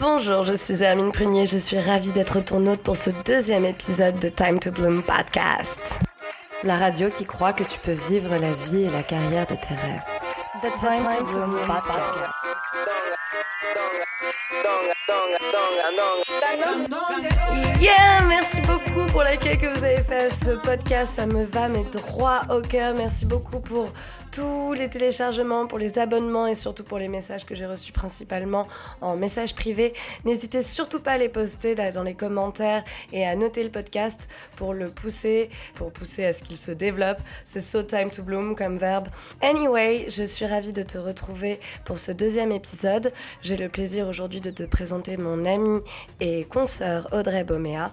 Bonjour, je suis Hermine Prunier, je suis ravie d'être ton hôte pour ce deuxième épisode de Time to Bloom podcast. La radio qui croit que tu peux vivre la vie et la carrière de tes rêves. The Time, to Bloom podcast. Yeah, merci beaucoup pour l'accueil que vous avez fait à ce podcast. Ça me va, mais droit au cœur. Merci beaucoup pour tous les téléchargements, pour les abonnements et surtout pour les messages que j'ai reçus principalement en message privé. N'hésitez surtout pas à les poster dans les commentaires et à noter le podcast pour le pousser, pour pousser à ce qu'il se développe. C'est so time to bloom comme verbe. Anyway, je suis ravie de te retrouver pour ce deuxième épisode. J'ai le plaisir aujourd'hui de te présenter mon amie et consoeur Audrey Boméa.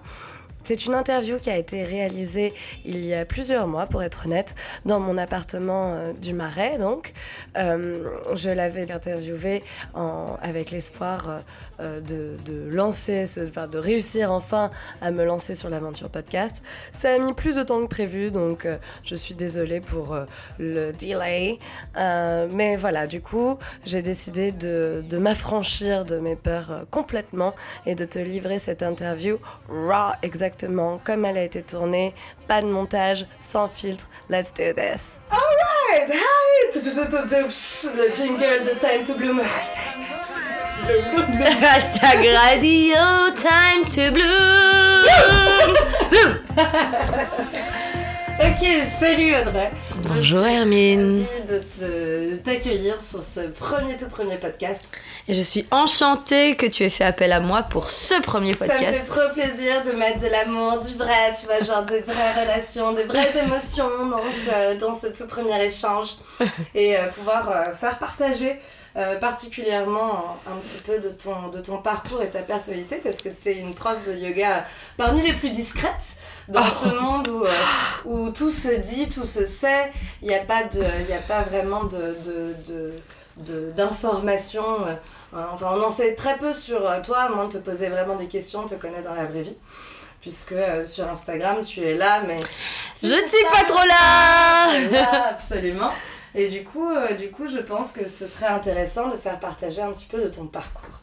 C'est une interview qui a été réalisée il y a plusieurs mois, pour être honnête, dans mon appartement euh, du Marais. Donc, euh, je l'avais interviewée en, avec l'espoir euh, euh, de, de, lancer, ce, enfin, de réussir enfin à me lancer sur l'aventure podcast. Ça a mis plus de temps que prévu, donc euh, je suis désolée pour euh, le delay. mais voilà, du coup, j'ai décidé de, de m'affranchir de mes peurs complètement et de te livrer cette interview raw exactement comme elle a été tournée, pas de montage, sans filtre. Let's do this. Jingle Time to Bloom. Hashtag radio time to bloom. ok, salut Audrey. Bonjour Hermine. Je suis de t'accueillir sur ce premier tout premier podcast. Et je suis enchantée que tu aies fait appel à moi pour ce premier podcast. Ça me fait trop plaisir de mettre de l'amour, du vrai, tu vois, genre des vraies relations, des vraies émotions dans ce, dans ce tout premier échange. Et euh, pouvoir euh, faire partager euh, particulièrement un, petit peu de ton, de ton parcours et ta personnalité parce que tu es une prof de yoga parmi les plus discrètes dans oh. ce monde où, euh, où tout se dit, tout se sait, il n'y a, pas de, y a pas vraiment de, de, d'informations. Euh, enfin, on en sait très peu sur toi, à moins de te poser vraiment des questions, te connaître dans la vraie vie puisque sur Instagram tu es là, mais. Je ne suis pas trop là, là Absolument et du coup, euh, du coup, je pense que ce serait intéressant de faire partager un petit peu de ton parcours.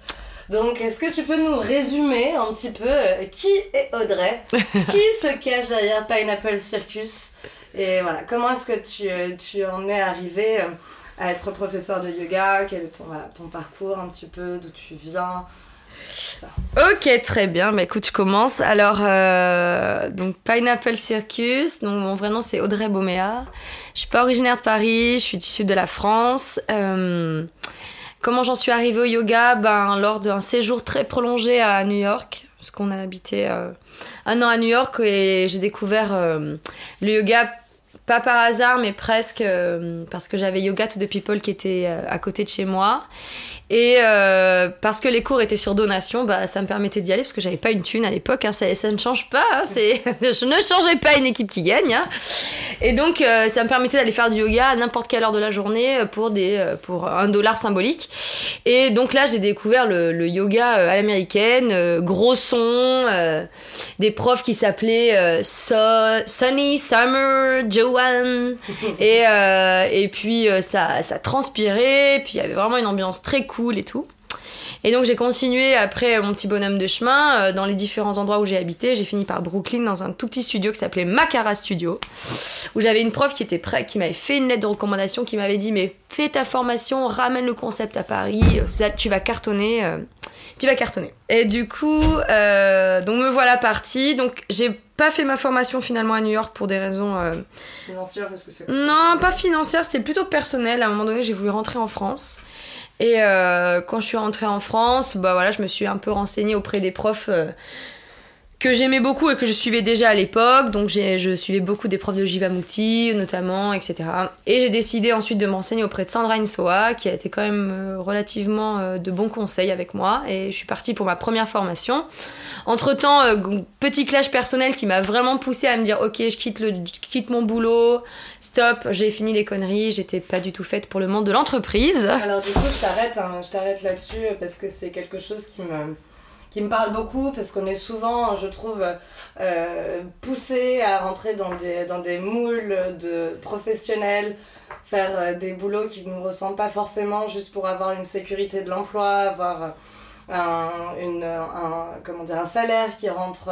Donc, est-ce que tu peux nous résumer un petit peu euh, qui est Audrey? Qui se cache derrière Pineapple Circus? Et voilà, comment est-ce que tu, euh, tu en es arrivé à être professeur de yoga? Quel est ton, ton parcours un petit peu D'où tu viens? Ok, très bien. Bah écoute, je commence. Alors, euh, donc Pineapple Circus. Donc mon vrai nom c'est Audrey Boméa. Je suis pas originaire de Paris. Je suis du sud de la France. Euh, comment j'en suis arrivée au yoga? Ben lors d'un séjour très prolongé à New York, parce qu'on a habité euh, un an à New York et j'ai découvert le yoga pas par hasard, mais presque parce que j'avais Yoga to the People qui était à côté de chez moi. Et euh, parce que les cours étaient sur donation, bah, ça me permettait d'y aller parce que j'avais pas une thune à l'époque. Hein, ça, ça, ne change pas. Hein, je ne changeais pas une équipe qui gagne. Hein. Et donc, euh, ça me permettait d'aller faire du yoga à n'importe quelle heure de la journée pour, des, pour un dollar symbolique. Et donc là, j'ai découvert le, le, yoga à l'américaine, gros son, des profs qui s'appelaient so, Sunny, Summer, Joanne. et, et puis, ça, ça transpirait. Puis, il y avait vraiment une ambiance très cool et tout. Et donc j'ai continué après mon petit bonhomme de chemin euh, dans les différents endroits où j'ai habité. J'ai fini par Brooklyn dans un tout petit studio qui s'appelait Macara Studio, où j'avais une prof qui était prête, qui m'avait fait une lettre de recommandation, qui m'avait dit mais fais ta formation, ramène le concept à Paris, tu vas cartonner, euh, tu vas cartonner. Et du coup, euh, donc me voilà partie. Donc j'ai pas fait ma formation finalement à New York pour des raisons financières parce que c'est non pas financières, c'était plutôt personnel. À un moment donné, j'ai voulu rentrer en France. Et euh, quand je suis rentrée en France, bah je me suis un peu renseignée auprès des profs euh, que j'aimais beaucoup et que je suivais déjà à l'époque. Donc je suivais beaucoup des profs de Jivamukti notamment, etc. Et j'ai décidé ensuite de m'enseigner auprès de Sandra Insoa, qui a été quand même euh, relativement de bons conseils avec moi. Et je suis partie pour ma première formation. Entre temps, petit clash personnel qui m'a vraiment poussé à me dire ok, je quitte, le, je quitte mon boulot, stop, j'ai fini les conneries, j'étais pas du tout faite pour le monde de l'entreprise. Alors du coup, je t'arrête, hein, je t'arrête là-dessus parce que c'est quelque chose qui me qui me parle beaucoup parce qu'on est souvent, je trouve, euh, poussé à rentrer dans des, dans des moules de professionnels, faire euh, des boulots qui ne nous ressemblent pas forcément juste pour avoir une sécurité de l'emploi, avoir un, une, un, comment dire, un salaire qui rentre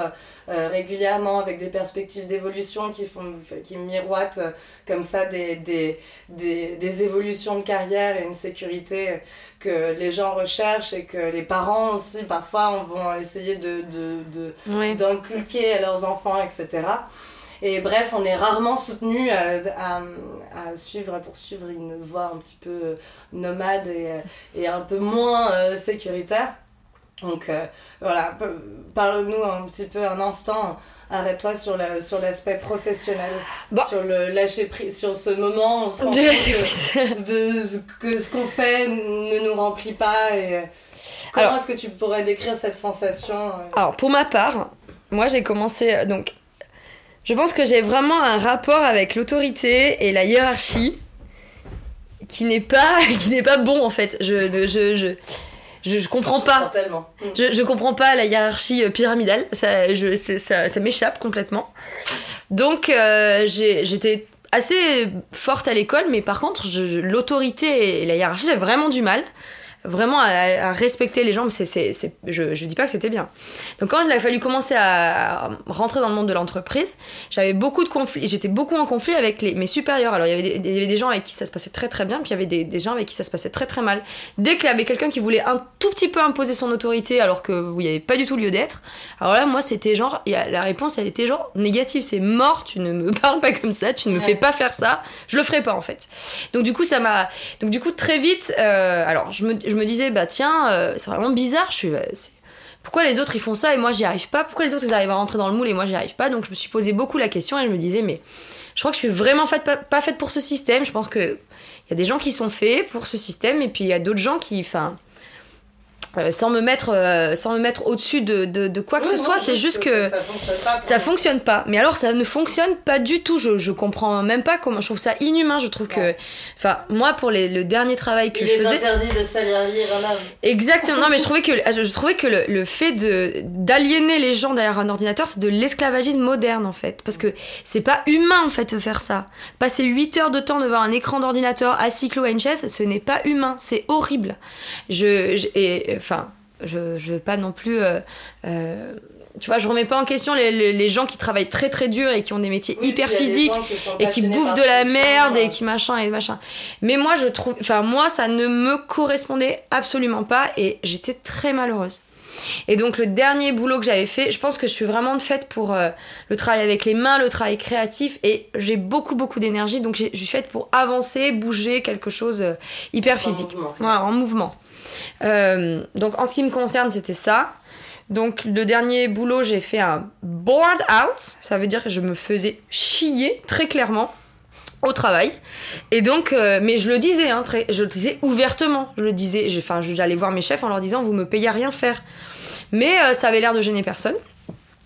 euh, régulièrement avec des perspectives d'évolution qui, font, qui miroitent euh, comme ça des, des, des, des, évolutions de carrière et une sécurité que les gens recherchent et que les parents aussi parfois vont essayer de, de, de, d'inculquer à leurs enfants, etc. Et bref, on est rarement soutenu à, à, à, suivre, à poursuivre une voie un petit peu nomade et, et un peu moins sécuritaire. Donc euh, voilà, parle-nous un petit peu un instant, arrête-toi sur l'aspect sur l'aspect professionnel, sur le lâcher prise, sur ce moment où on se rend compte de, que ce qu'on fait ne nous remplit pas et euh, comment est-ce que tu pourrais décrire cette sensation euh? Alors pour ma part, moi j'ai commencé donc je pense que j'ai vraiment un rapport avec l'autorité et la hiérarchie qui n'est pas qui n'est pas bon en fait. Je je, je je, je comprends pas. Je, je comprends pas la hiérarchie euh, pyramidale. Ça, je, ça, ça m'échappe complètement. Donc, euh, j'étais assez forte à l'école, mais par contre, l'autorité et la hiérarchie, j'ai vraiment du mal vraiment à, respecter les gens, mais c'est, c'est, je, je dis pas que c'était bien. Donc quand il a fallu commencer à, rentrer dans le monde de l'entreprise, j'avais beaucoup de conflits, j'étais beaucoup en conflit avec les, mes supérieurs. Alors il y, avait des, il y avait des gens avec qui ça se passait très très bien, puis il y avait des, des gens avec qui ça se passait très très mal. Dès qu'il y avait quelqu'un qui voulait un tout petit peu imposer son autorité alors que vous n'y avait pas du tout lieu d'être, alors là moi c'était genre, la réponse elle était genre négative, c'est mort, tu ne me parles pas comme ça, tu ne me fais pas faire ça, je le ferai pas en fait. Donc du coup ça m'a, donc du coup très vite, euh, alors je me je me disais, bah tiens, euh, c'est vraiment bizarre, je suis. Bah, pourquoi les autres ils font ça et moi j'y arrive pas? Pourquoi les autres ils arrivent à rentrer dans le moule et moi j'y arrive pas? Donc je me suis posé beaucoup la question et je me disais, mais je crois que je suis vraiment pas, faite pour ce système. Je pense qu'il y a des gens qui sont faits pour ce système et puis il y a d'autres gens qui. Euh, sans me mettre euh, sans me mettre au-dessus de, de, de, quoi que ce soit c'est juste que, ça, fonctionne pas, ça fonctionne pas. Mais alors ça ne fonctionne pas du tout. Je, je comprends même pas comment je trouve ça inhumain. Je trouve que enfin moi pour les, le dernier travail que Il je faisais est interdit de salir un homme exactement. Non mais je trouvais que je, je trouvais que le, le fait de d'aliéner les gens derrière un ordinateur c'est de l'esclavagisme moderne en fait. Parce que c'est pas humain en fait de faire ça. Passer 8 heures de temps devant un écran d'ordinateur assis clos à une chaise ce n'est pas humain. C'est horrible. Je, je et enfin, je, je veux pas non plus. Euh, euh, tu vois, je remets pas en question les, les, gens qui travaillent très très dur et qui ont des métiers hyper physiques et qui bouffent de la merde et qui machin et machin. Mais moi, je trouve. Enfin, moi, ça ne me correspondait absolument pas et j'étais très malheureuse. Et donc le dernier boulot que j'avais fait, je pense que je suis vraiment de faite pour euh, le travail avec les mains, le travail créatif, et j'ai beaucoup beaucoup d'énergie, donc je suis faite pour avancer, bouger, quelque chose hyper physique, en mouvement. Voilà, en mouvement. Euh, donc en ce qui me concerne, c'était ça. Donc le dernier boulot, j'ai fait un board out. Ça veut dire que je me faisais chier très clairement au travail. Et donc, euh, mais je le disais, hein, je le disais ouvertement. Je le disais, enfin, j'allais voir mes chefs en leur disant, vous me payez à rien faire. Mais euh, ça avait l'air de gêner personne.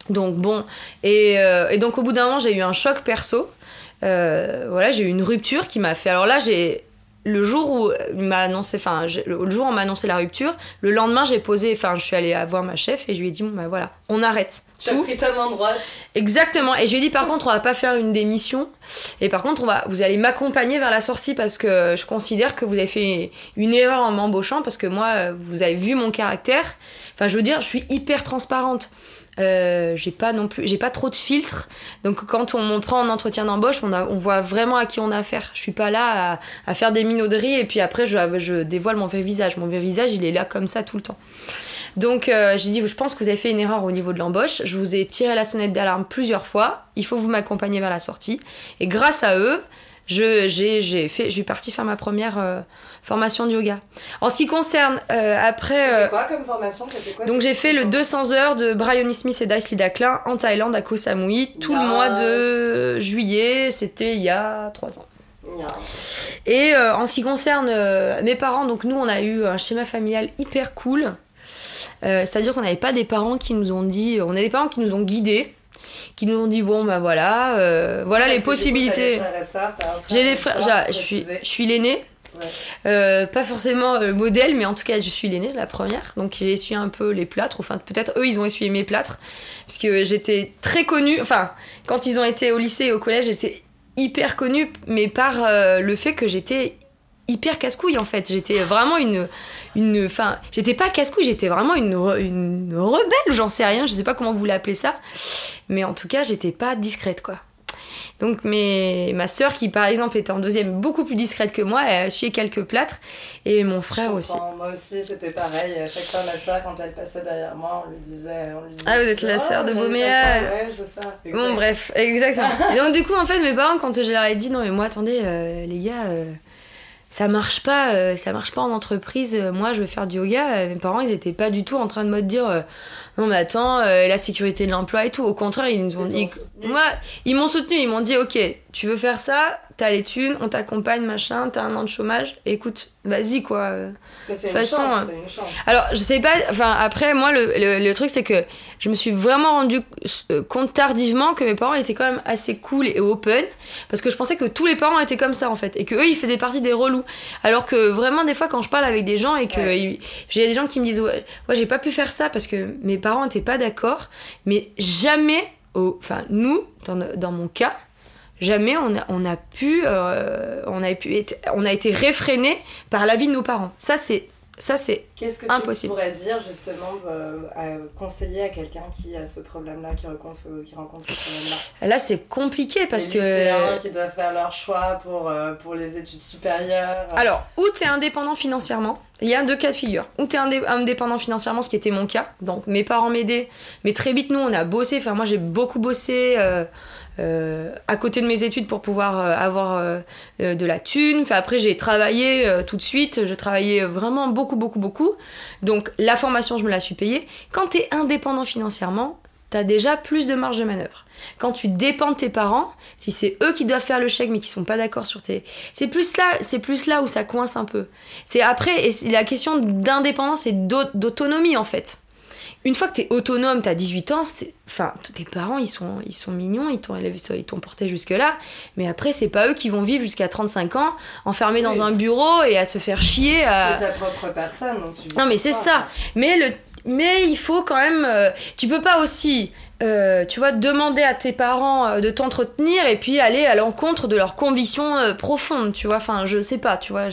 Donc bon, et, et donc au bout d'un moment, j'ai eu un choc perso. voilà, j'ai eu une rupture qui m'a fait. Alors là, j'ai le jour où il m'a annoncé, enfin, le jour où on m'a annoncé la rupture, le lendemain, j'ai posé, enfin, je suis allée voir ma chef et je lui ai dit, bon, bah voilà, on arrête. Tu as pris ta main droite. Exactement. Et je lui ai dit, par contre, on va pas faire une démission. Et par contre, on va, vous allez m'accompagner vers la sortie parce que je considère que vous avez fait une erreur en m'embauchant parce que moi, vous avez vu mon caractère. Enfin, je veux dire, je suis hyper transparente. Euh, j'ai pas non plus, j'ai pas trop de filtres. Donc quand on, prend en entretien d'embauche, on, on voit vraiment à qui on a affaire. Je suis pas là à, faire des minauderies et puis après je, je, dévoile mon vrai visage. Mon vrai visage, il est là comme ça tout le temps. Donc euh, j'ai dit, je pense que vous avez fait une erreur au niveau de l'embauche. Je vous ai tiré la sonnette d'alarme plusieurs fois. Il faut vous m'accompagner vers la sortie. Et grâce à eux, je, j'ai, j'ai fait, je suis partie faire ma première euh, formation de yoga. En ce qui concerne euh, après. C'était euh, quoi comme formation? Quoi, Donc j'ai fait le 200 heures de Brian Smith et Dice Lidakla en Thaïlande à Koh Samui tout le mois de juillet. C'était il y a trois ans. Et en ce qui concerne mes parents, donc nous on a eu un schéma familial hyper cool. C'est-à-dire qu'on n'avait pas des parents qui nous ont dit, on a des parents qui nous ont guidés qui nous ont dit bon bah voilà euh, voilà les possibilités. j'ai des frères je suis je suis l'aîné euh, pas forcément euh, modèle mais en tout cas je suis l'aîné la première. Donc j'ai essuyé un peu les plâtres. Enfin peut-être eux ils ont essuyé mes plâtres. Parce que j'étais très connue. Enfin quand ils ont été au lycée et au collège j'étais hyper connue mais par le fait que j'étais hyper casse-couille en fait. J'étais vraiment une. une enfin, j'étais pas casse-couille, j'étais vraiment une, une rebelle, j'en sais rien, je sais pas comment vous l'appelez ça. Mais en tout cas, j'étais pas discrète quoi. Donc mes, ma sœur qui par exemple était en deuxième beaucoup plus discrète que moi, elle a essuyé quelques plâtres et mon frère aussi. Moi aussi c'était pareil, à chaque fois ma sœur quand elle passait derrière moi on lui disait... On lui disait ah vous êtes la sœur de Beauméa Ouais c'est ça. Bon bref, exactement. et donc du coup en fait mes parents quand je leur ai dit non mais moi attendez euh, les gars... Euh, ça marche pas, euh, ça marche pas en entreprise. Moi, je veux faire du yoga. Mes parents, ils étaient pas du tout en train de me dire, non mais attends, euh, la sécurité de l'emploi et tout. Au contraire, ils nous ont dit, moi, ils m'ont soutenu, ils m'ont dit, ok, tu veux faire ça, t'as les thunes, on t'accompagne, machin, t'as un an de chômage, écoute, vas-y quoi. C'est une, façon, chance, une chance. Alors, je sais pas, enfin, après, moi, le, le, truc, c'est que je me suis vraiment rendu euh, compte tardivement que mes parents étaient quand même assez cool et open, parce que je pensais que tous les parents étaient comme ça, en fait, et que eux, ils faisaient partie des relous. Alors que vraiment, des fois, quand je parle avec des gens et que j'ai des gens qui me disent, ouais, ouais j'ai pas pu faire ça parce que mes parents n'étaient pas d'accord, mais jamais, enfin, nous, dans, dans mon cas, jamais on a, on a pu, euh, on a pu être, on a été réfréné par l'avis de nos parents. Ça c'est ça, c'est Qu'est-ce que impossible. tu pourrais dire justement euh, à conseiller à quelqu'un qui a ce problème-là, qui rencontre, qui rencontre ce problème-là? Là, c'est compliqué parce les que. qui doivent faire leur choix pour, euh, pour les études supérieures. Alors, ou t'es indépendant financièrement, il y a deux cas de figure. Ou t'es indépendant financièrement, ce qui était mon cas. Donc, mes parents m'aidaient, mais très vite, nous, on a bossé. Enfin, moi, j'ai beaucoup bossé. Euh, euh, à côté de mes études pour pouvoir euh, avoir de la thune. Enfin, après, j'ai travaillé tout de suite. Je travaillais vraiment beaucoup, beaucoup, beaucoup. Donc, la formation, je me la suis payée. Quand tu es indépendant financièrement, tu as déjà plus de marge de manœuvre. Quand tu dépends de tes parents, si c'est eux qui doivent faire le chèque mais qui sont pas d'accord sur tes, c'est plus là, c'est plus là où ça coince un peu. C'est après, et la question d'indépendance et d'autonomie en fait une fois que tu es autonome, tu as 18 ans, enfin, tes parents, ils sont, ils sont mignons, ils t'ont élevé, ils t'ont porté jusque-là, mais après, c'est pas eux qui vont vivre jusqu'à 35 ans, enfermés dans un bureau et à se faire chier. À... C'est ta propre personne, donc tu Non, mais c'est ça. Mais, le, mais il faut quand même. Euh, tu peux pas aussi euh, tu vois, demander à tes parents euh, de t'entretenir et puis aller à l'encontre de leurs convictions euh, profondes, tu vois. Enfin, je sais pas, tu vois.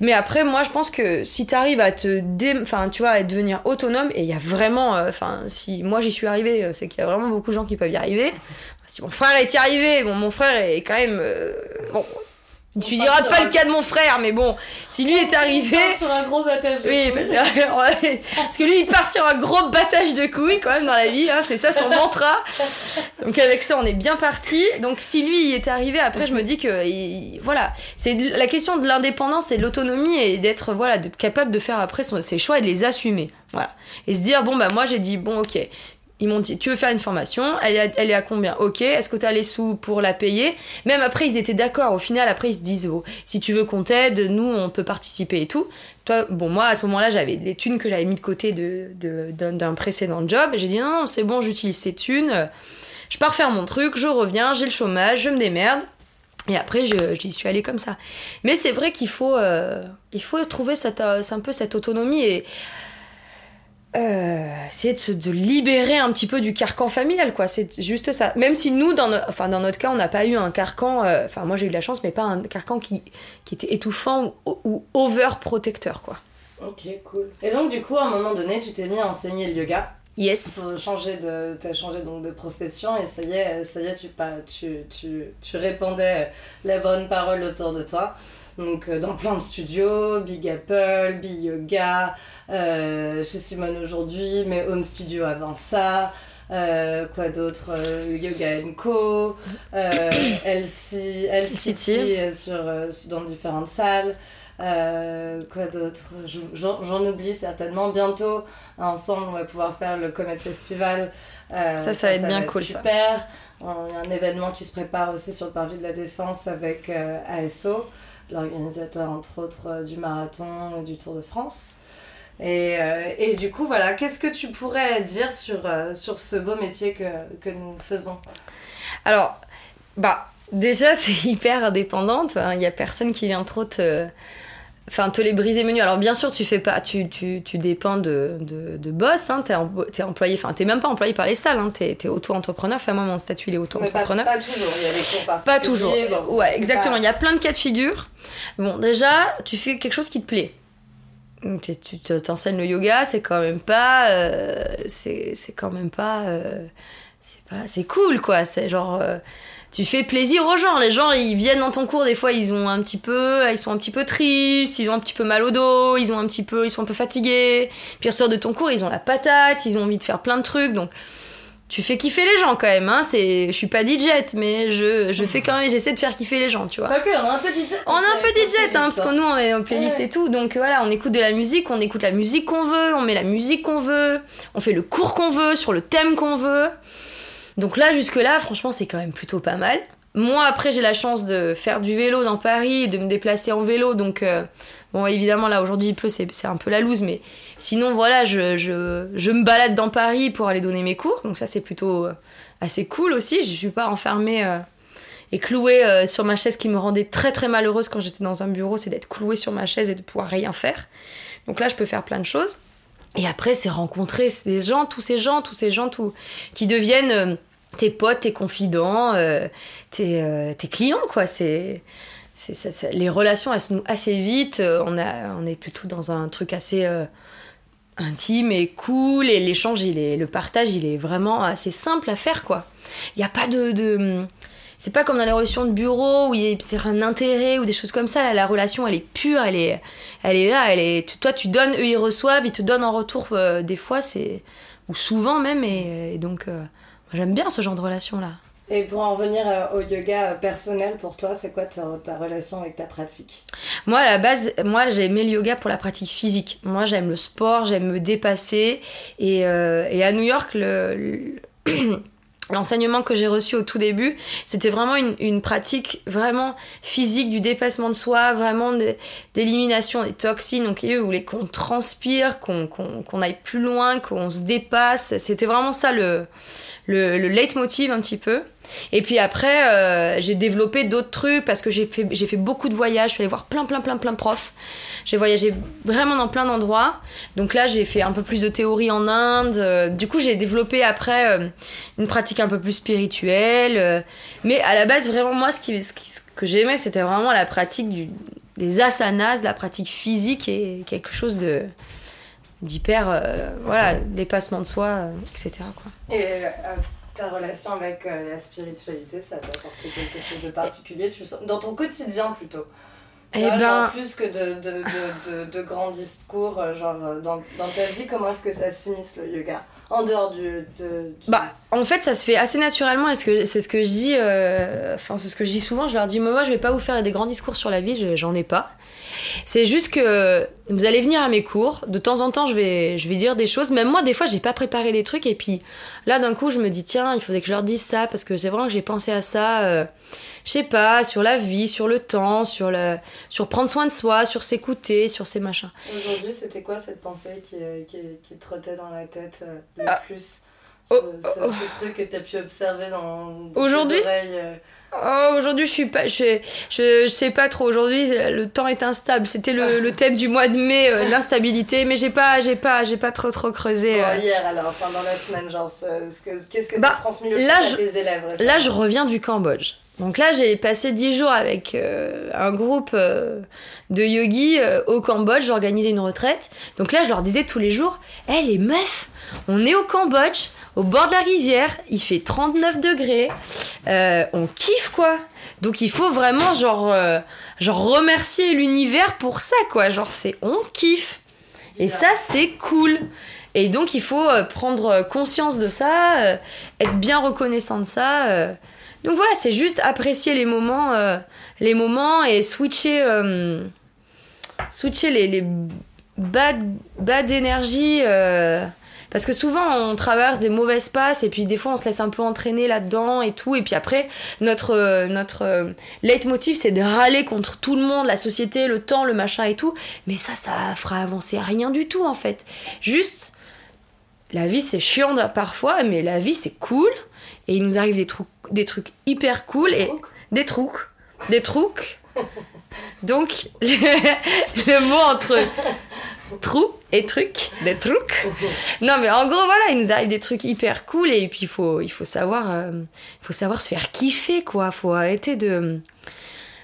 Mais après, moi, je pense que si t'arrives à te, enfin, tu vois, à devenir autonome, et il y a vraiment, enfin, si moi j'y suis arrivée, c'est qu'il y a vraiment beaucoup de gens qui peuvent y arriver. Si mon frère est y arrivé, bon, mon frère est quand même, bon, tu diras pas le cas de mon frère, mais bon, si lui est arrivé. Il part sur un gros battage de oui, couilles. Parce que, lui, il part sur un gros battage de couilles quand même dans la vie, hein, c'est ça son mantra. Donc avec ça, on est bien parti. Donc si lui est arrivé, après, je me dis que. voilà, c'est la question de l'indépendance et de l'autonomie et d'être voilà, d'être capable de faire après ses choix et de les assumer. Voilà. Et se dire, bon, bah moi j'ai dit, bon, ok, ils m'ont dit, tu veux faire une formation elle est, à, elle est à combien? Ok, est-ce que tu as les sous pour la payer? Même après, ils étaient d'accord. Au final, après, ils se disent, oh, si tu veux qu'on t'aide, nous, on peut participer et tout. Toi, bon, moi, à ce moment-là, j'avais des thunes que j'avais mis de côté de, d'un, précédent job. J'ai dit, non, c'est bon, j'utilise ces thunes. Je pars faire mon truc, je reviens, j'ai le chômage, je me démerde. Et après, j'y suis allée comme ça. Mais c'est vrai qu'il faut, euh, il faut trouver cette, euh, un peu cette autonomie et euh, essayer de se de libérer un petit peu du carcan familial quoi. C'est juste ça. Même si nous dans, enfin, dans notre cas on n'a pas eu un carcan euh, enfin moi j'ai eu la chance mais pas un carcan qui, qui était étouffant ou, overprotecteur quoi. Ok cool. Et donc du coup à un moment donné tu t'es mis à enseigner le yoga. Yes. Changer de, as changé donc de profession et ça y est, ça y est, tu, tu, tu, tu répandais les bonnes paroles autour de toi. Donc euh, dans plein de studios, Big Apple, Big Yoga, euh, chez Simone aujourd'hui, mais Home Studio avant ça. Euh, quoi d'autre Yoga Co, LC, LCT sur, dans différentes salles. quoi d'autre J'en oublie certainement. Bientôt, ensemble, on va pouvoir faire le Comet Festival. ça, ça, va être bien cool. Super. Il y a un événement qui se prépare aussi sur le parvis de la Défense avec ASO l'organisateur entre autres euh, du marathon et du Tour de France. Et, euh, et du coup, voilà, qu'est-ce que tu pourrais dire sur, euh, ce beau métier que, nous faisons? Alors, bah, déjà, c'est hyper indépendante. Il n'y a personne qui vient trop te enfin te les briser menus. Alors bien sûr, tu fais pas, tu, tu, tu dépends de, de, de boss, hein, t'es, es employé, enfin t'es même pas employé par les salles, hein, t'es, es auto-entrepreneur. Enfin moi mon statut il est auto-entrepreneur. Pas, pas, toujours, il y a des cours Pas toujours. Bon, ouais, exactement. Il y a plein de cas de figure. Bon, déjà, tu fais quelque chose qui te plaît. Tu t'enseignes le yoga, c'est quand même pas, euh, c'est, c'est quand même pas, euh, c'est pas, c'est cool quoi. C'est genre. Euh, tu fais plaisir aux gens. Les gens, ils viennent dans ton cours, des fois, ils ont un petit peu, ils sont un petit peu tristes, ils ont un petit peu mal au dos, ils ont un petit peu, ils sont un peu fatigués. Puis ils sortent de ton cours, ils ont la patate, ils ont envie de faire plein de trucs, donc tu fais kiffer les gens quand même. Hein. C'est, je suis pas DJ, mais je, je fais quand même, j'essaie de faire kiffer les gens, tu vois. Pas on a un peu DJ. On a un peu DJ, hein, parce que nous on est en playlist et tout, donc voilà, on écoute de la musique, on écoute la musique qu'on veut, on met la musique qu'on veut, on fait le cours qu'on veut sur le thème qu'on veut. Donc là, jusque-là, franchement, c'est quand même plutôt pas mal. Moi, après, j'ai la chance de faire du vélo dans Paris, de me déplacer en vélo. Donc, euh, bon, évidemment, là, aujourd'hui, il pleut, c'est un peu la loose. Mais sinon, voilà, je, je, je, me balade dans Paris pour aller donner mes cours. Donc, ça, c'est plutôt euh, assez cool aussi. Je suis pas enfermée euh, et clouée sur ma chaise qui me rendait très, très malheureuse quand j'étais dans un bureau. C'est d'être clouée sur ma chaise et de pouvoir rien faire. Donc là, je peux faire plein de choses. Et après, c'est rencontrer des gens, tous ces gens, tous ces gens qui deviennent tes potes, tes confidents, euh, tes, euh, tes, clients, quoi. C'est, les relations, elles se nouent assez vite. On, a, on est plutôt dans un truc assez intime et cool. Et l'échange, il est, le partage, il est vraiment assez simple à faire, quoi. Il n'y a pas de, de c'est pas comme dans les relations de bureau où il y a peut-être un intérêt ou des choses comme ça. La relation, elle est pure, elle est, elle est là. Elle est, toi, tu donnes, eux, ils reçoivent, ils te donnent en retour euh, des fois, c'est ou souvent même. Et, donc, euh, j'aime bien ce genre de relation là. Et pour en revenir euh, au yoga personnel, pour toi, c'est quoi ta, ta, relation avec ta pratique? Moi, à la base, moi, j'ai aimé le yoga pour la pratique physique. Moi, j'aime le sport, j'aime me dépasser. Et, et à New York, le L'enseignement que j'ai reçu au tout début, c'était vraiment une, pratique vraiment physique du dépassement de soi, vraiment d'élimination des toxines. Donc, ils voulaient qu'on transpire, qu'on aille plus loin, qu'on se dépasse. C'était vraiment ça le, le, le leitmotiv un petit peu. Et puis après, euh, j'ai développé d'autres trucs parce que j'ai fait, j'ai fait beaucoup de voyages. Je suis allée voir plein, plein, plein, plein profs. J'ai voyagé vraiment dans plein d'endroits. Donc là, j'ai fait un peu plus de théorie en Inde. Euh, du coup, j'ai développé après euh, une pratique un peu plus spirituelle. mais à la base, vraiment, moi, ce, qui, ce, que j'aimais, c'était vraiment la pratique des asanas, la pratique physique et quelque chose de d'hyper voilà dépassement de soi etc quoi. et ta relation avec euh, la spiritualité, ça t'a apporté quelque chose de particulier? Tu sens, Dans ton quotidien plutôt? Et eh ben... plus que de, de, de, de, grands discours, euh, genre euh, dans, dans ta vie, comment est-ce que ça s'immisce le yoga? En dehors du, Bah, en fait, ça se fait assez naturellement. Et c'est ce que je dis. Enfin, c'est ce que je dis souvent. Je leur dis, moi, je vais pas vous faire des grands discours sur la vie. J'en ai pas. C'est juste que vous allez venir à mes cours. De temps en temps, je vais, je vais dire des choses. Même moi, des fois, j'ai pas préparé des trucs. Et puis là, d'un coup, je me dis, tiens, il faudrait que je leur dise ça. Parce que c'est vraiment que j'ai pensé à ça. Euh, je sais pas, sur la vie, sur le temps, sur, le, sur prendre soin de soi, sur s'écouter, sur ces machins. Aujourd'hui, c'était quoi cette pensée qui, qui, qui trottait dans la tête euh, le ah. plus ce, oh, oh, ce, truc que tu as pu observer dans, dans Aujourd'hui euh, Oh, aujourd'hui, je suis pas, je, je, sais pas trop. Aujourd'hui, le temps est instable. C'était le, le, thème du mois de mai, euh, l'instabilité. Mais j'ai pas, j'ai pas, j'ai pas trop trop creusé. Euh. hier, alors, pendant la semaine, genre, qu'est-ce que tu bah, as transmis le là, à tes élèves Là, je reviens du Cambodge. Donc là, j'ai passé dix jours avec euh, un groupe de yogis au Cambodge. J'organisais une retraite. Donc là, je leur disais tous les jours, hé hey, les meufs, on est au Cambodge au bord de la rivière, il fait 39 degrés, euh, on kiffe quoi. Donc il faut vraiment genre, euh, genre remercier l'univers pour ça quoi, genre c'est on kiffe. Et ça c'est cool. Et donc il faut euh, prendre conscience de ça, être bien reconnaissant de ça. Donc voilà, c'est juste apprécier les moments, les moments et switcher, switcher les, les bad, bad énergie parce que souvent, on traverse des mauvaises passes et puis des fois, on se laisse un peu entraîner là-dedans et tout. Et puis après, notre, euh, notre euh, leitmotiv, c'est de râler contre tout le monde, la société, le temps, le machin et tout. Mais ça, ça fera avancer rien du tout en fait. Juste, la vie, c'est chiant parfois, mais la vie, c'est cool. Et il nous arrive des trucs, des trucs hyper cool et des trucs. Des trucs. Donc, le, mot entre trou et truc, des trucs. Non, mais en gros, voilà, il nous arrive des trucs hyper cool et puis il faut, il faut savoir, euh, faut savoir se faire kiffer, quoi. Faut arrêter de.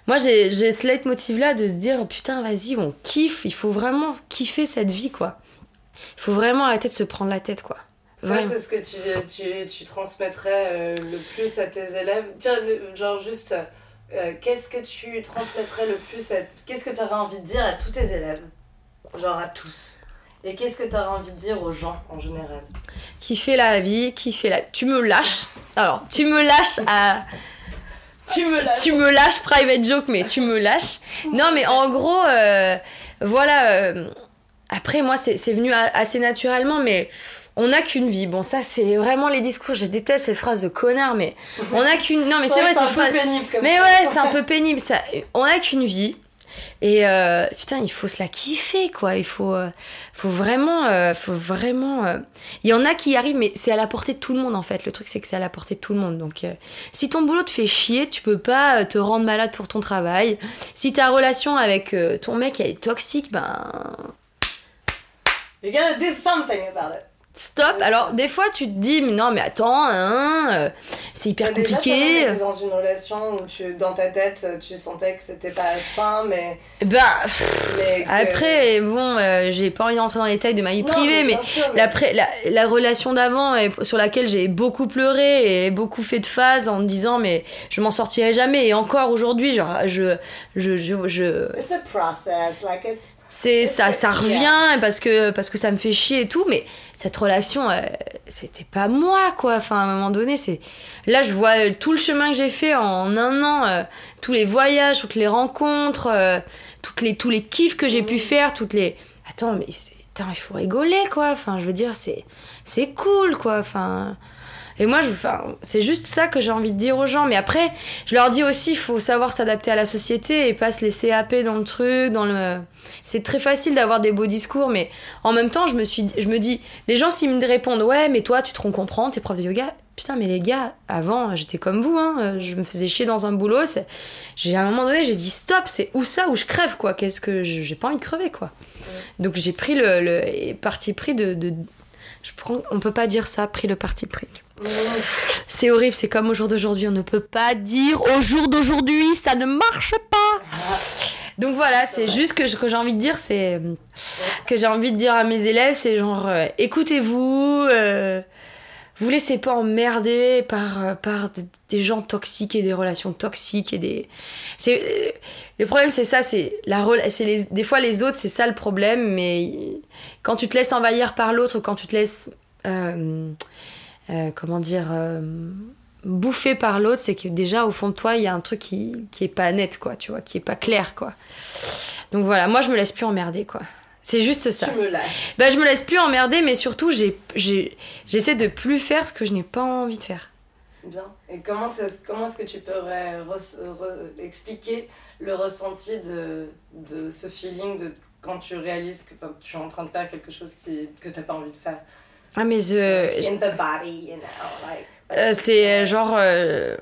Moi, j'ai, j'ai ce leitmotiv-là de se dire, putain, vas-y, on kiffe. Il faut vraiment kiffer cette vie, quoi. Il faut vraiment arrêter de se prendre la tête, quoi. Ça, c'est ce que tu, tu, tu transmettrais euh, le plus à tes élèves. Tiens, genre juste, euh, qu'est-ce que tu transmettrais le plus à... Qu'est-ce que tu aurais envie de dire à tous tes élèves? Genre à tous. Et qu'est-ce que tu aurais envie de dire aux gens en général? Qui fait la vie, qui fait la... Tu me lâches. Alors, tu me lâches à... tu me lâches. Tu me lâches, private joke, mais tu me lâches. Non, mais en gros, euh, voilà. après, moi, c'est venu assez naturellement, mais on n'a qu'une vie. Bon, ça, c'est vraiment les discours. Je déteste ces phrases de connard, mais on n'a qu'une. Non, mais c'est vrai, c'est phrases. mais ouais, c'est un peu pénible. Ça, on n'a qu'une vie. Et euh, putain, il faut se la kiffer, quoi. Il faut, euh, faut vraiment, euh, faut vraiment. Il y en a qui y arrivent, mais c'est à la portée de tout le monde, en fait. Le truc, c'est que c'est à la portée de tout le monde. Donc, si ton boulot te fait chier, tu peux pas te rendre malade pour ton travail. Si ta relation avec ton mec est toxique, ben. You're gonna do something about it stop. Alors, des fois, tu te dis, mais non, mais attends, hein, euh, c'est hyper compliqué. Déjà, dans une relation où tu, dans ta tête, tu sentais que c'était pas sain, mais. Bah, après, bon, euh, j'ai pas envie d'entrer dans les détails de ma vie privée, mais, La, la, relation d'avant, sur laquelle j'ai beaucoup pleuré et beaucoup fait de phases en me disant, mais je m'en sortirai jamais. Et encore aujourd'hui, genre, je. je, je, je... It's a process, like it's c'est ça ça revient parce que parce que ça me fait chier et tout mais cette relation euh, c'était pas moi quoi. Enfin à un moment donné c'est là je vois tout le chemin que j'ai fait en un an euh, tous les voyages toutes les rencontres euh, toutes les tous les kiffs que j'ai pu mm. faire toutes les attends mais c'est il faut rigoler quoi. Enfin je veux dire c'est c'est cool quoi. Enfin et moi, je, enfin, c'est juste ça que j'ai envie de dire aux gens. Mais après, je leur dis aussi, il faut savoir s'adapter à la société et pas se laisser happer dans le truc, dans le. C'est très facile d'avoir des beaux discours, mais en même temps, je me suis, je me dis, les gens s'ils me répondent, ouais, mais toi, tu te rends comprendre, t'es prof de yoga. Putain, mais les gars, avant, j'étais comme vous, hein, je me faisais chier dans un boulot. J'ai à un moment donné, j'ai dit stop, c'est où ça où je crève quoi. Qu'est-ce que j'ai pas envie de crever quoi. Donc j'ai pris le, le, parti pris de, de je prends, on peut pas dire ça, pris le parti pris. C'est horrible, c'est comme au jour d'aujourd'hui, on ne peut pas dire au jour d'aujourd'hui, ça ne marche pas. Donc voilà, c'est juste que, que j'ai envie de dire, c'est que j'ai envie de dire à mes élèves, c'est genre euh, écoutez-vous, euh, vous laissez pas emmerder par euh, par des gens toxiques et des relations toxiques et des c'est le problème c'est ça, c'est la c'est des fois les autres, c'est ça le problème, mais quand tu te laisses envahir par l'autre, quand tu te laisses euh, comment dire, euh, bouffé par l'autre, c'est que déjà au fond de toi, il y a un truc qui, qui est pas net, quoi, tu vois, qui est pas clair, quoi. Donc voilà, moi je me laisse plus emmerder, quoi. C'est juste ça. Tu me lâches. Bah, je me laisse plus emmerder, mais surtout, j'essaie de plus faire ce que je n'ai pas envie de faire. Bien. Et comment, comment est-ce que tu pourrais expliquer le ressenti de, de ce feeling de quand tu réalises que tu es en train de faire quelque chose qui, que tu n'as pas envie de faire? Ah, mais. In the body, you know, like... Euh, c'est genre... Euh,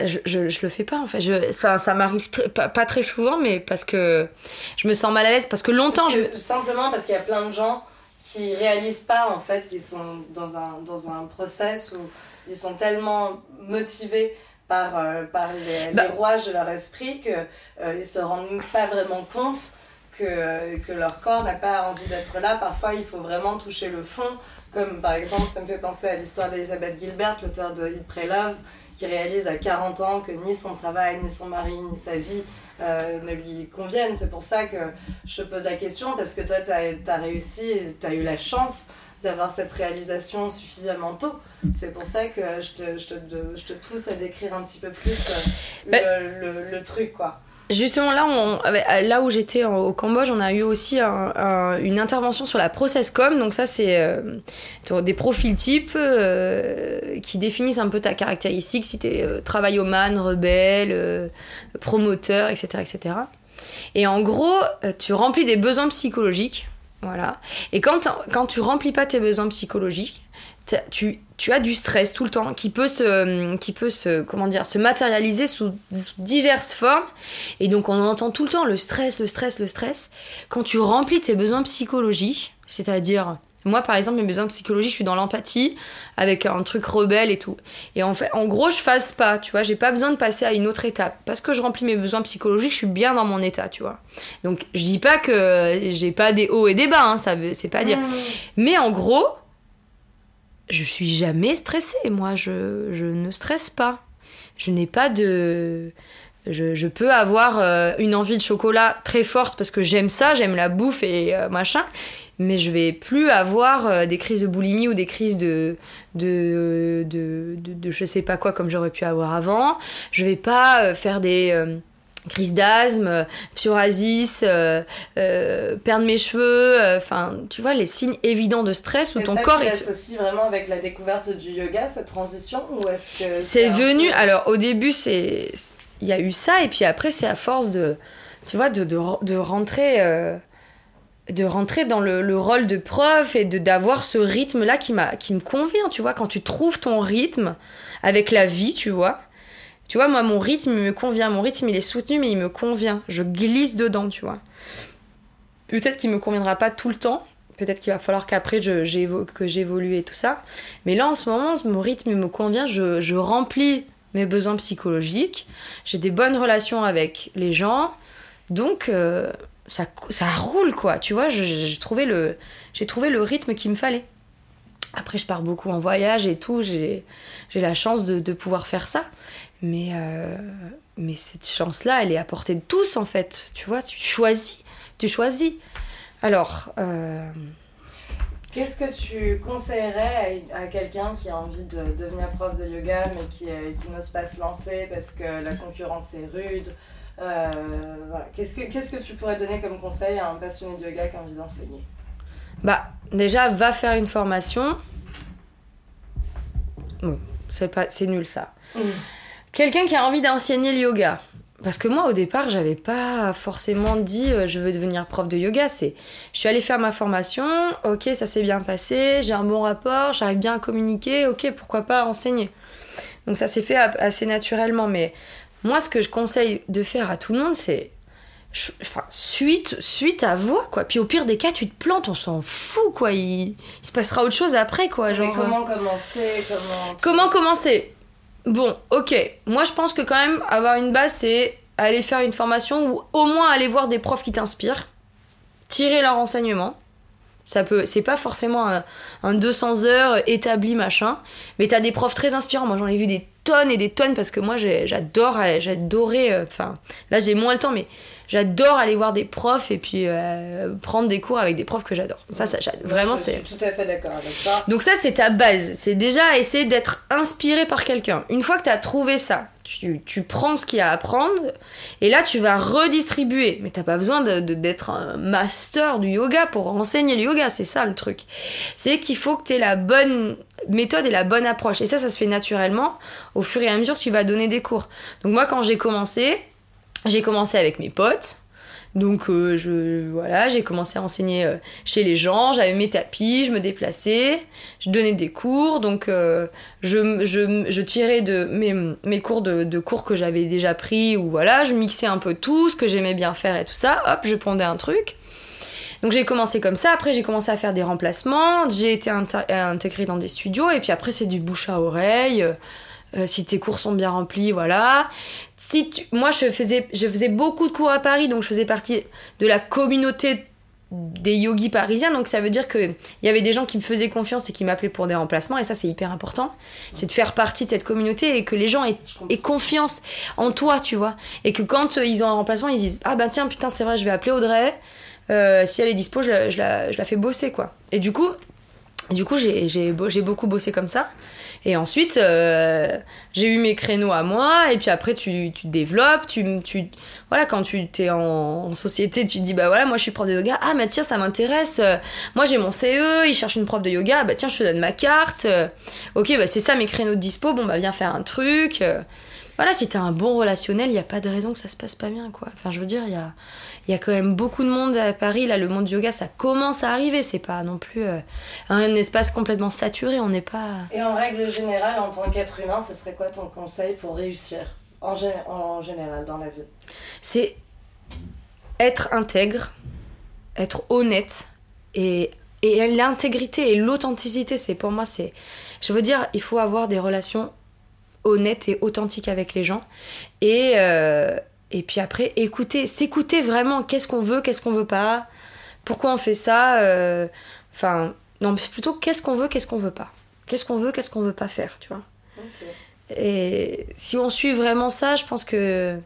je, je, je, le fais pas en fait. Je, ça, ça m'arrive pas, pas, très souvent, mais parce que je me sens mal à l'aise. Parce que longtemps. je... Simplement parce qu'il y a plein de gens qui réalisent pas en fait qu'ils sont dans un, dans un process où ils sont tellement motivés par, euh, par les, bah... les, rouages de leur esprit qu'ils euh, se rendent pas vraiment compte que, que leur corps n'a pas envie d'être là. Parfois, il faut vraiment toucher le fond comme par exemple, ça me fait penser à l'histoire d'Elizabeth Gilbert, l'auteur de Eat, Pray, Love, qui réalise à 40 ans que ni son travail, ni son mari, ni sa vie euh, ne lui conviennent. C'est pour ça que je te pose la question, parce que toi, tu as, réussi, tu as eu la chance d'avoir cette réalisation suffisamment tôt. C'est pour ça que je te, je, te, je te, pousse à décrire un petit peu plus euh, bah le, le, truc, quoi. Justement, là, euh, où j'étais au Cambodge, on a eu aussi une intervention sur la process-com. Donc ça, c'est euh, des profils types euh, qui définissent un peu ta caractéristique, si t'es euh, travaillomane, rebelle, promoteur, etc., etc. Et en gros, tu remplis des besoins psychologiques. Voilà. Et quand, quand tu remplis pas tes besoins psychologiques, tu, tu as du stress tout le temps qui peut se, qui peut se, comment dire, se matérialiser sous, sous diverses formes. Et donc on entend tout le temps le stress, le stress, le stress. Quand tu remplis tes besoins psychologiques, c'est-à-dire moi, par exemple, mes besoins psychologiques, je suis dans l'empathie, avec un truc rebelle et tout. Et en fait, en gros, je fasse pas, tu vois, j'ai pas besoin de passer à une autre étape. Parce que je remplis mes besoins psychologiques, je suis bien dans mon état, tu vois. Donc, je dis pas que j'ai pas des hauts et des bas, hein, ça veut, c'est pas dire. Mmh. Mais en gros, je suis jamais stressée. Moi, je, je ne stresse pas. Je n'ai pas de. Je, je peux avoir euh, une envie de chocolat très forte parce que j'aime ça, j'aime la bouffe et euh, machin, mais je vais plus avoir euh, des crises de boulimie ou des crises de de, de, de, de je sais pas quoi comme j'aurais pu avoir avant. Je vais pas faire des crises d'asthme, euh, psoriasis, euh, euh, perdre mes cheveux, euh, enfin, tu vois, les signes évidents de stress où Et ton ça, corps tu est l'associes vraiment avec la découverte du yoga, cette transition Ou est-ce que. C'est venu. Alors au début, c'est il y a eu ça et puis après c'est à force de tu vois de, de, de rentrer euh, de rentrer dans le, le rôle de prof et de d'avoir ce rythme là qui m'a qui me convient, tu vois, quand tu trouves ton rythme avec la vie, tu vois. Tu vois, moi, mon rythme, il me convient. Mon rythme, il est soutenu, mais il me convient. Je glisse dedans, tu vois. Peut-être qu'il me conviendra pas tout le temps. Peut-être qu'il va falloir qu'après, que j'évolue et tout ça. Mais là, en ce moment, mon rythme il me convient. Je, je remplis mes besoins psychologiques. J'ai des bonnes relations avec les gens. Donc, euh, ça, ça roule, quoi. Tu vois, j'ai trouvé, le, trouvé le rythme qu'il me fallait. Après, je pars beaucoup en voyage et tout. J'ai, la chance de pouvoir faire ça. Mais, euh, mais cette chance-là, elle est à portée de tous, en fait. Tu vois, tu choisis. Tu choisis. Alors, euh, Qu'est-ce que tu conseillerais à, à quelqu'un qui a envie de devenir prof de yoga mais qui, euh, qui n'ose pas se lancer parce que la concurrence est rude Euh, voilà. Qu'est-ce que Qu'est-ce que tu pourrais donner comme conseil à un passionné de yoga qui a envie d'enseigner? Bah, déjà, va faire une formation. Bon, c'est pas, c'est nul ça. Quelqu'un qui a envie d'enseigner le yoga. Parce que moi, au départ, j'avais pas forcément dit euh, je veux devenir prof de yoga. C'est, je suis allée faire ma formation. Ok, ça s'est bien passé. J'ai un bon rapport. J'arrive bien à communiquer. Ok, pourquoi pas enseigner? Donc ça s'est fait assez naturellement. Mais moi, ce que je conseille de faire à tout le monde, c'est enfin, suite, suite à voix, quoi. Puis au pire des cas, tu te plantes, on s'en fout, quoi. Il, il se passera autre chose après, quoi. Genre, Mais comment commencer? Comment... Comment commencer? Bon, ok. Moi, je pense que quand même, avoir une base, c'est aller faire une formation ou au moins aller voir des profs qui t'inspirent, tirer leurs renseignements. Ça peut, c'est pas forcément un, un 200 heures établi machin, mais t'as des profs très inspirants. Moi, j'en ai vu des tonnes et des tonnes parce que moi, j'adore, j'adorais. euh, Enfin, là, j'ai moins le temps, mais j'adore aller voir des profs et puis euh, prendre des cours avec des profs que j'adore. Ça, ça, vraiment, je c'est. suis tout à fait d'accord avec toi. Donc ça, c'est ta base. C'est déjà essayer d'être inspiré par quelqu'un. Une fois que tu as trouvé ça, tu, tu prends ce qu'il y a à prendre et là, tu vas redistribuer. Mais t'as pas besoin d'être un master du yoga pour enseigner le yoga. C'est ça le truc. C'est qu'il faut que tu aies la bonne méthode et la bonne approche. Et ça, ça se fait naturellement au fur et à mesure que tu vas donner des cours. Donc moi, quand j'ai commencé, j'ai commencé avec mes potes. Donc euh, je voilà, j'ai commencé à enseigner euh, chez les gens, j'avais mes tapis, je me déplaçais, je donnais des cours, donc euh, je, je, je tirais de mes, mes cours de, de cours que j'avais déjà pris ou voilà, je mixais un peu tout, ce que j'aimais bien faire et tout ça, hop, je pondais un truc. Donc j'ai commencé comme ça, après j'ai commencé à faire des remplacements, j'ai été intégrée dans des studios et puis après c'est du bouche à oreille. si tes cours sont bien remplis, voilà. Si tu... Moi, je faisais, je faisais beaucoup de cours à Paris, donc je faisais partie de la communauté des yogis parisiens, donc ça veut dire qu'il y avait des gens qui me faisaient confiance et qui m'appelaient pour des remplacements, et ça c'est hyper important. C'est de faire partie de cette communauté et que les gens aient, confiance en toi, tu vois. Et que quand euh, ils ont un remplacement, ils disent Ah bah tiens, putain, c'est vrai, je vais appeler Audrey, Euh, si elle est dispo, je, la- je la, je la fais bosser, quoi. Et du coup, du coup, j'ai j'ai beau- j'ai beaucoup bossé comme ça. Et ensuite, euh, j'ai eu mes créneaux à moi. Et puis après, tu, tu développes. Tu, tu, voilà, quand tu es en, société, tu te dis, bah voilà, moi je suis prof de yoga. Ah, tiens, ça m'intéresse. Moi j'ai mon CE, il cherche une prof de yoga. Bah tiens, je te donne ma carte. Ok, bah c'est ça mes créneaux de dispo. Bon, bah viens faire un truc. Voilà, si t'as un bon relationnel, il n'y a pas de raison que ça se passe pas bien, quoi. Enfin, je veux dire, il y a, y a quand même beaucoup de monde à Paris. Là, le monde du yoga, ça commence à arriver. C'est pas non plus euh, un espace complètement saturé. On n'est pas. Et en règle générale, en tant qu'être humain, ce serait quoi ton conseil pour réussir en, en général dans la vie? C'est être intègre, être honnête et, et l'intégrité et l'authenticité. C'est pour moi, c'est. Je veux dire, il faut avoir des relations honnête et authentique avec les gens. Et, euh, et puis après, écouter, s'écouter vraiment. Qu'est-ce qu'on veut, qu'est-ce qu'on veut pas Pourquoi on fait ça euh, Enfin, non, mais plutôt qu'est-ce qu'on veut, qu'est-ce qu'on veut pas Qu'est-ce qu'on veut, qu'est-ce qu'on veut pas faire, tu vois Et si on suit vraiment ça, je pense que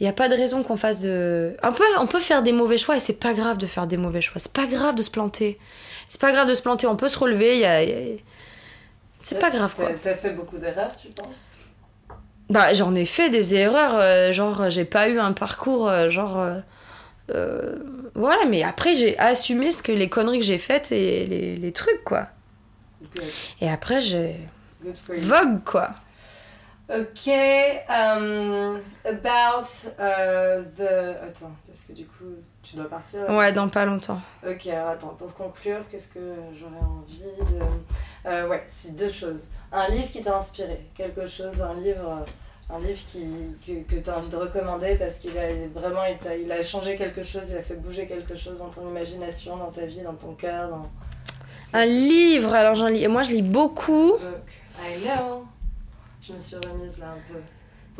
il n'y a pas de raison qu'on fasse de. On peut, on peut faire des mauvais choix et c'est pas grave de faire des mauvais choix. C'est pas grave de se planter. C'est pas grave de se planter. On peut se relever. Il y a, c'est pas grave quoi. T'as fait beaucoup d'erreurs, tu penses? Bah j'en ai fait des erreurs, euh, genre j'ai pas eu un parcours euh, genre euh, voilà, mais après j'ai assumé ce que les conneries que j'ai faites et les, les trucs quoi. Et après j'ai vogue quoi. Ok, um, about uh, the. Attends, parce que du coup, tu dois partir. Ouais, dans pas longtemps. Ok, alors attends, pour conclure, qu'est-ce que j'aurais envie de. Euh, ouais, c'est deux choses. Un livre qui t'a inspiré, quelque chose, un livre, un livre qui, que, que tu as envie de recommander parce qu'il a vraiment il a, il a changé quelque chose, il a fait bouger quelque chose dans ton imagination, dans ta vie, dans ton cœur. Dans... Un livre, alors j'en lis. Moi je lis beaucoup. I know. Je me suis remise là un peu.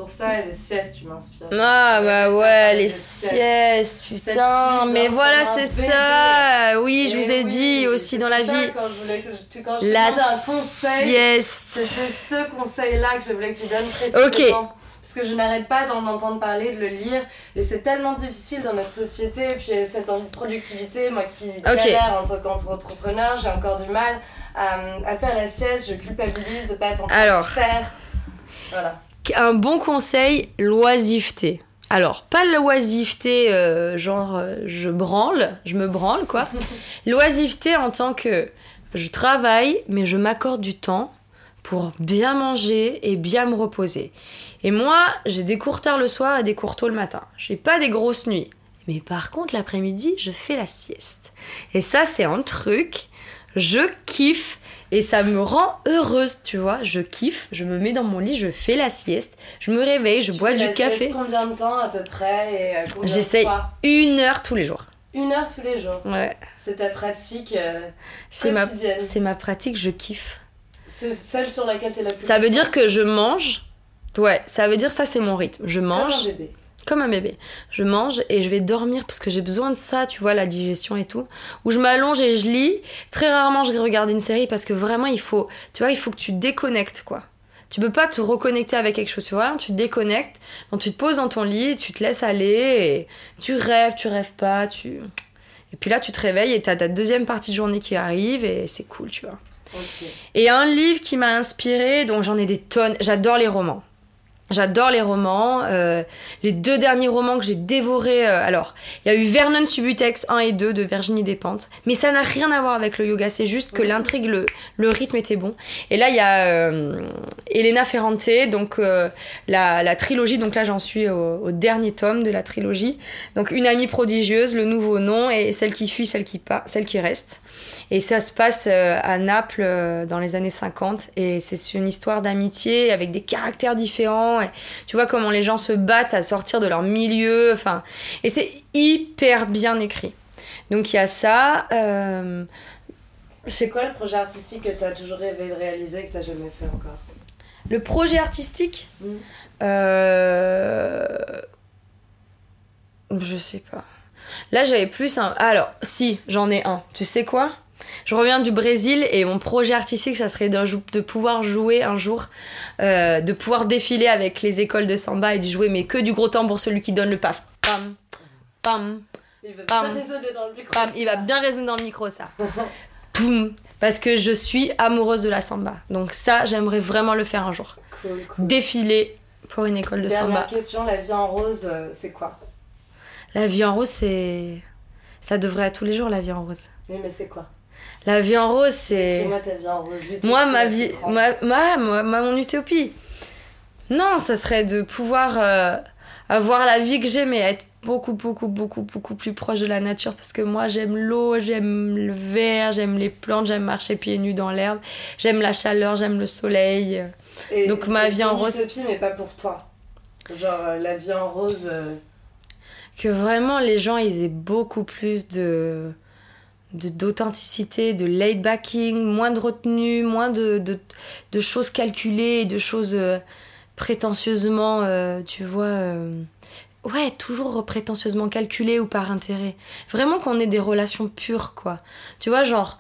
Pour ça, les siestes, tu m'inspires. Ah bah ouais, les siestes, putain. Mais voilà, c'est ça. Oui, je vous ai dit aussi dans la vie. Quand je voulais que je, quand je la un conseil, sieste. C'était ce conseil-là que je voulais que tu donnes précisément. Ok. Parce que je n'arrête pas d'en entendre parler, de le lire. Et c'est tellement difficile dans notre société. Et puis cette envie de productivité, moi qui okay. galère en tant qu'entrepreneur, j'ai encore du mal à, à, faire la sieste. Je culpabilise de ne pas être en train de faire. Voilà. Un bon conseil, l'oisiveté. Alors, pas l'oisiveté euh, genre euh, je branle, je me branle quoi. l'oisiveté en tant que je travaille, mais je m'accorde du temps pour bien manger et bien me reposer. Et moi, j'ai des cours tard le soir et des cours tôt le matin. J'ai pas des grosses nuits. Mais par contre, l'après-midi, je fais la sieste. Et ça, c'est un truc. Je kiffe et ça me rend heureuse, tu vois. Je kiffe, je me mets dans mon lit, je fais la sieste, je me réveille, je bois du la café. Sieste combien de temps à peu près J'essaye une heure tous les jours. Une heure tous les jours Ouais. C'est ta pratique euh, C'est ma, c'est ma pratique, je kiffe. Celle sur laquelle t'es la plus Ça veut dire que je mange. Ouais, ça veut dire ça, c'est mon rythme. Je mange. Comme un bébé comme un bébé. Je mange et je vais dormir parce que j'ai besoin de ça, tu vois, la digestion et tout. Ou je m'allonge et je lis. Très rarement, je regarde une série parce que vraiment, il faut, tu vois, il faut que tu déconnectes, quoi. Tu peux pas te reconnecter avec quelque chose, tu vois. Tu déconnectes, donc tu te poses dans ton lit, tu te laisses aller, et tu rêves, tu rêves pas, tu. Et puis là, tu te réveilles et t'as ta deuxième partie de journée qui arrive et c'est cool, tu vois. Et un livre qui m'a inspiré, donc j'en ai des tonnes. J'adore les romans. J'adore les romans. Euh, les deux derniers romans que j'ai dévorés. Euh, alors, il y a eu Vernon Subutex 1 et 2 de Virginie Despentes. Mais ça n'a rien à voir avec le yoga. C'est juste que l'intrigue, le, le, rythme était bon. Et là, il y a euh, Elena Ferrante, donc la, la, trilogie. Donc là, j'en suis au, au, dernier tome de la trilogie. Donc, Une amie prodigieuse, Le nouveau nom et Celle qui fuit, celle qui, pas, celle qui reste. Et ça se passe à Naples dans les années 50. Et c'est une histoire d'amitié avec des caractères différents tu vois comment les gens se battent à sortir de leur milieu. Enfin, et c'est hyper bien écrit. Donc il y a ça. Euh... C'est quoi le projet artistique que tu as toujours rêvé de réaliser et que tu jamais fait encore? Le projet artistique? Mmh. euh... Je sais pas. Là, j'avais plus un. Alors, si, j'en ai un. Tu sais quoi? Je reviens du Brésil et mon projet artistique, ça serait de pouvoir jouer un jour, euh, de pouvoir défiler avec les écoles de samba et de jouer, mais que du gros temps pour celui qui donne le paf. Pam, pam, il va bien résonner dans le micro. il va bien résonner dans le micro, ça. Poum, parce que je suis amoureuse de la samba. Donc ça, j'aimerais vraiment le faire un jour. Cool, cool. Défiler pour une école de Dernière samba. question, la vie en rose, euh, c'est quoi? La vie en rose, c'est... Ça devrait être tous les jours, la vie en rose. Oui, mais c'est quoi? La vie en rose, c'est. Moi, ta vie en rose. Moi, ma vie. Ma, ma, ma, mon utopie. Non, ça serait de pouvoir euh, avoir la vie que j'ai, mais être beaucoup, beaucoup, beaucoup, beaucoup plus proche de la nature. Parce que moi, j'aime l'eau, j'aime le verre, j'aime les plantes, j'aime marcher pieds nus dans l'herbe, j'aime la chaleur, j'aime le soleil. Et- Donc, ma vie en rose- utopie, mais pas pour toi. Genre, euh, la vie en rose. euh, que vraiment les gens ils aient beaucoup plus de- d'authenticité, de, laid backing, moins de retenue, moins de, de, de choses calculées, de choses euh, prétentieusement, euh, tu vois, euh, ouais, toujours prétentieusement calculées ou par intérêt. Vraiment qu'on ait des relations pures, quoi. Tu vois, genre,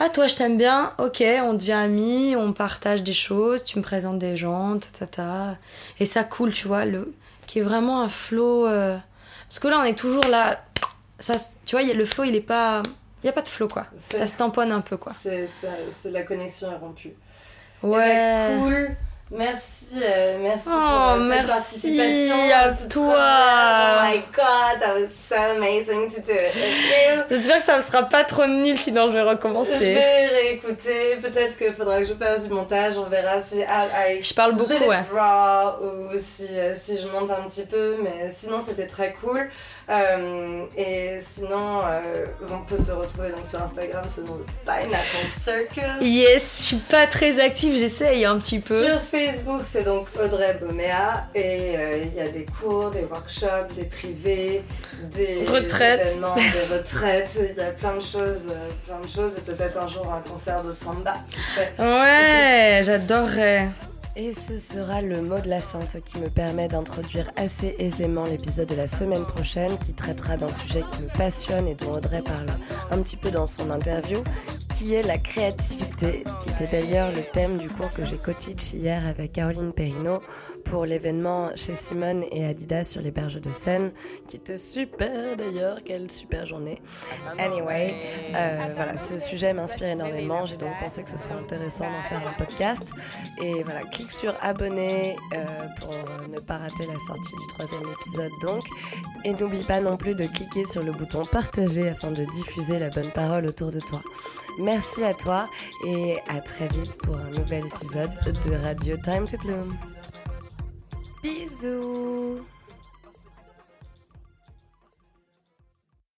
ah toi je t'aime bien, ok, on devient amis, on partage des choses, tu me présentes des gens, ta ta ta, et ça coule, tu vois, le, qui est vraiment un flow. parce que là, on est toujours là. Ça, tu vois, le flow, il est pas. Il n'y a pas de flow, quoi. Ça se tamponne un peu, quoi. c'est, la connexion est rompue. Ouais. Eh ben, cool. Merci, euh, merci Oh, pour euh, cette merci participation. à toi. Oh my god, that was so amazing to do it. J'espère que ça ne sera pas trop nul, sinon je vais Je recommencer. vais réécouter, peut-être qu'il faudra que je fasse du montage, on verra si I, I Je parle beaucoup, ouais. raw ou si, euh, si je monte un petit peu, mais sinon c'était très cool. Euh, et sinon, euh, on peut te retrouver donc sur Instagram sous le nom de Pineapple Circus. Yes, je suis pas très active, j'essaye un petit peu. Sur Facebook, c'est donc Audrey Boméa et euh, il y a des cours, des workshops, des privés, des Retraites. événements, des retraites. Il y a plein de choses, euh, plein de choses et peut-être un jour un concert de samba. Ouais, j'adorerais. Et ce sera le mot de la fin, ce qui me permet d'introduire assez aisément l'épisode de la semaine prochaine qui traitera d'un sujet qui me passionne et dont Audrey parle un petit peu dans son interview, qui est la créativité, qui était d'ailleurs le thème du cours que j'ai co-teach hier avec Caroline Perrineau pour l'événement chez Simone et Adidas sur les berges de Seine, qui était super d'ailleurs, quelle super journée. Anyway, euh, voilà, ce sujet m'inspire énormément, j'ai donc pensé que ce serait intéressant d'en faire un podcast. Et voilà, clique sur abonner euh, pour ne pas rater la sortie du troisième épisode donc. Et n'oublie pas non plus de cliquer sur le bouton partager afin de diffuser la bonne parole autour de toi. Merci à toi et à très vite pour un nouvel épisode de Radio Time to Bloom. Bisous